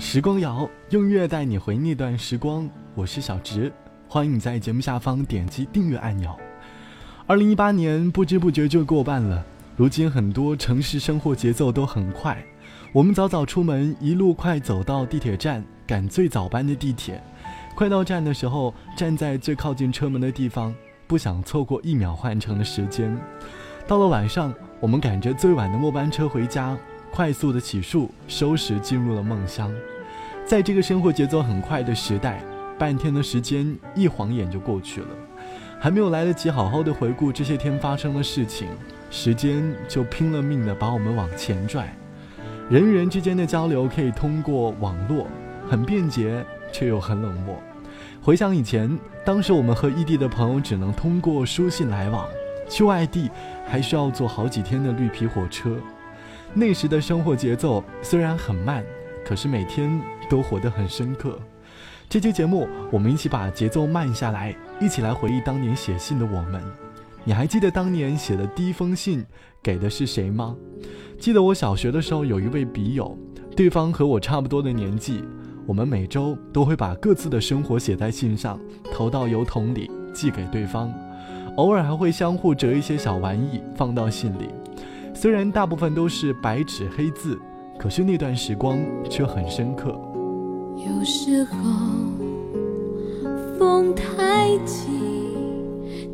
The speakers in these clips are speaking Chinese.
时光谣用乐带你回那段时光，我是小直，欢迎你在节目下方点击订阅按钮。二零一八年不知不觉就过半了，如今很多城市生活节奏都很快，我们早早出门，一路快走到地铁站，赶最早班的地铁。快到站的时候，站在最靠近车门的地方，不想错过一秒换乘的时间。到了晚上，我们赶着最晚的末班车回家。快速的洗漱、收拾，进入了梦乡。在这个生活节奏很快的时代，半天的时间一晃眼就过去了，还没有来得及好好的回顾这些天发生的事情，时间就拼了命的把我们往前拽。人与人之间的交流可以通过网络，很便捷，却又很冷漠。回想以前，当时我们和异地的朋友只能通过书信来往，去外地还需要坐好几天的绿皮火车。那时的生活节奏虽然很慢，可是每天都活得很深刻。这期节目，我们一起把节奏慢下来，一起来回忆当年写信的我们。你还记得当年写的第一封信给的是谁吗？记得我小学的时候有一位笔友，对方和我差不多的年纪，我们每周都会把各自的生活写在信上，投到邮筒里寄给对方，偶尔还会相互折一些小玩意放到信里。虽然大部分都是白纸黑字，可是那段时光却很深刻。有时候风太急，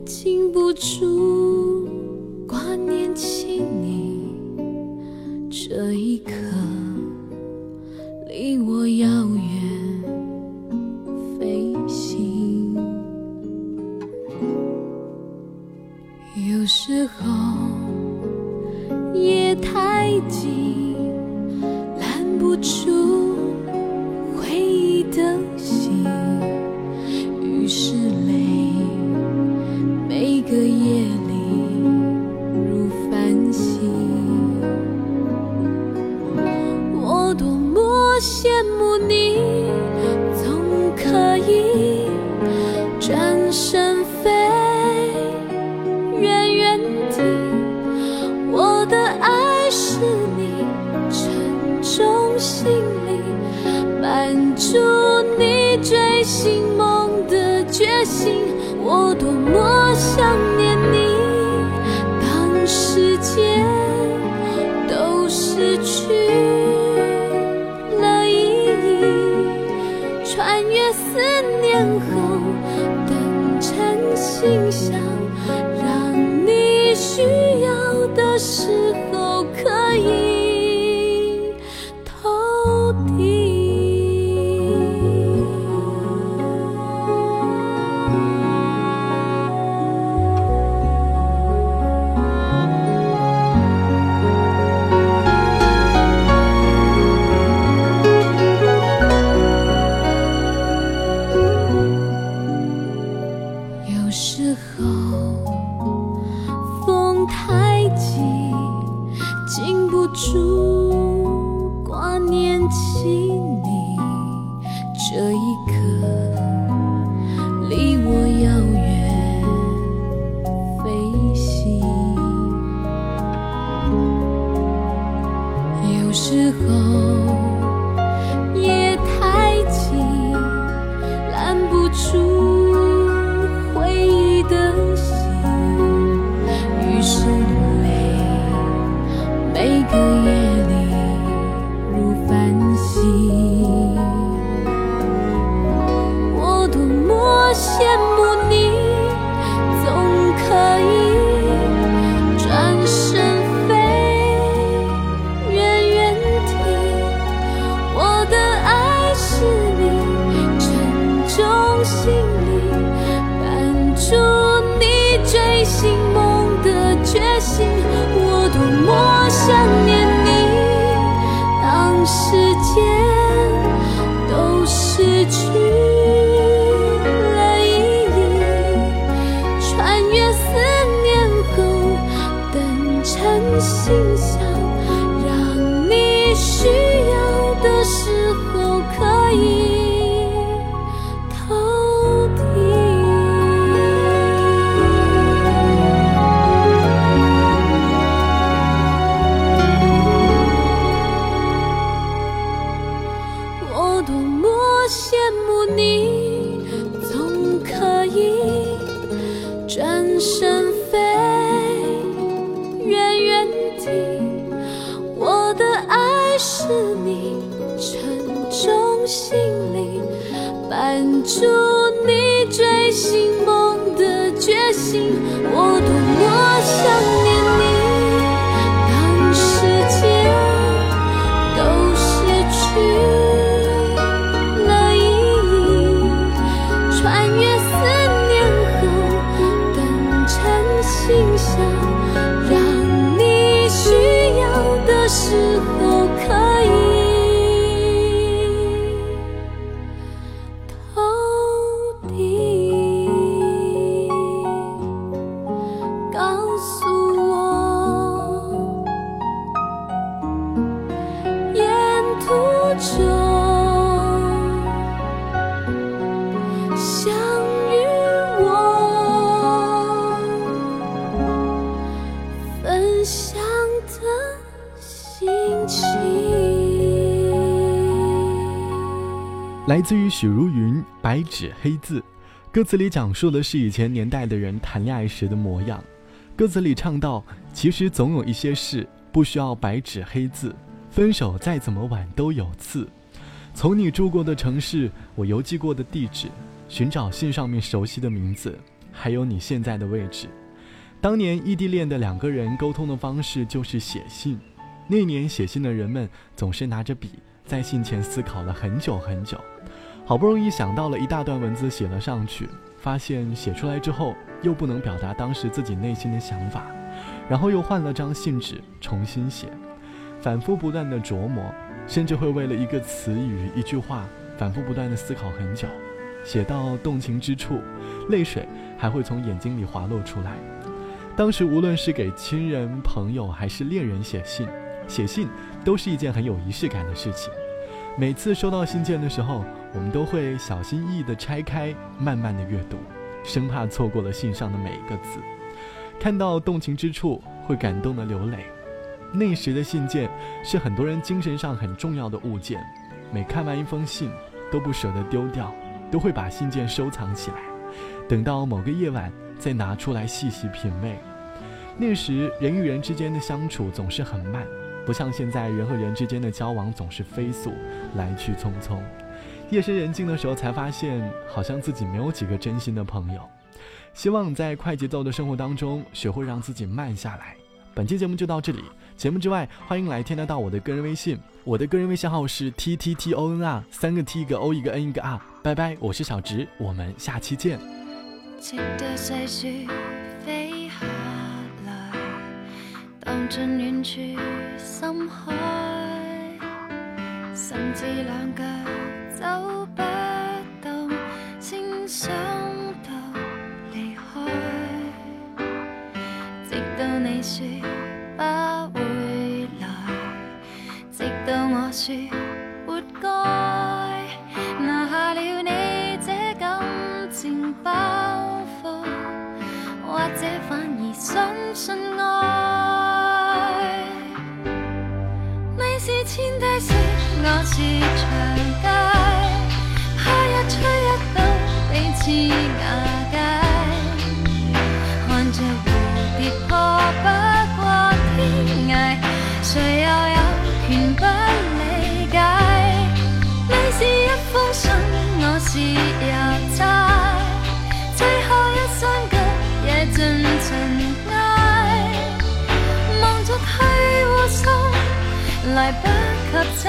禁不住挂念起你。这一刻离我遥远飞行。有时候。夜太静，拦不住回忆的心，于是泪每个夜里如繁星。我多么羡慕你，总可以转身飞。醒梦的决心，我多么想念你。当时间都失去了意义，穿越思念后，等成信箱，让你需要的时候可以投递。风太急禁不住挂念起你。这一刻离我遥远飞行。有时候中心里绊住你追寻梦的决心我多么想念你当时间都失去了意义穿越思念后等晨曦下。来自于许茹芸《白纸黑字》，歌词里讲述的是以前年代的人谈恋爱时的模样。歌词里唱到：“其实总有一些事不需要白纸黑字，分手再怎么晚都有次。从你住过的城市，我邮寄过的地址，寻找信上面熟悉的名字，还有你现在的位置。当年异地恋的两个人沟通的方式就是写信，那年写信的人们总是拿着笔，在信前思考了很久很久。”好不容易想到了一大段文字写了上去，发现写出来之后又不能表达当时自己内心的想法，然后又换了张信纸重新写，反复不断的琢磨，甚至会为了一个词语一句话反复不断的思考很久，写到动情之处，泪水还会从眼睛里滑落出来。当时无论是给亲人、朋友还是恋人写信，写信都是一件很有仪式感的事情。每次收到信件的时候，我们都会小心翼翼地拆开，慢慢地阅读，生怕错过了信上的每一个字。看到动情之处，会感动的流泪。那时的信件是很多人精神上很重要的物件，每看完一封信，都不舍得丢掉，都会把信件收藏起来，等到某个夜晚再拿出来细细品味。那时人与人之间的相处总是很慢。不像现在，人和人之间的交往总是飞速，来去匆匆。夜深人静的时候，才发现好像自己没有几个真心的朋友。希望在快节奏的生活当中，学会让自己慢下来。本期节目就到这里。节目之外，欢迎来添加到我的个人微信，我的个人微信号是 t t t o n r，三个 t 一个 o 一个 n 一个 r。拜拜，我是小植，我们下期见。望尽远处深海，甚至两脚说不会来，直到我说活该，拿下了你这感情包袱，或者反而相信爱。我是长街，怕一吹一到，彼此瓦是邮差，最后一双脚也尽尘埃，忙着去护送，来不及拆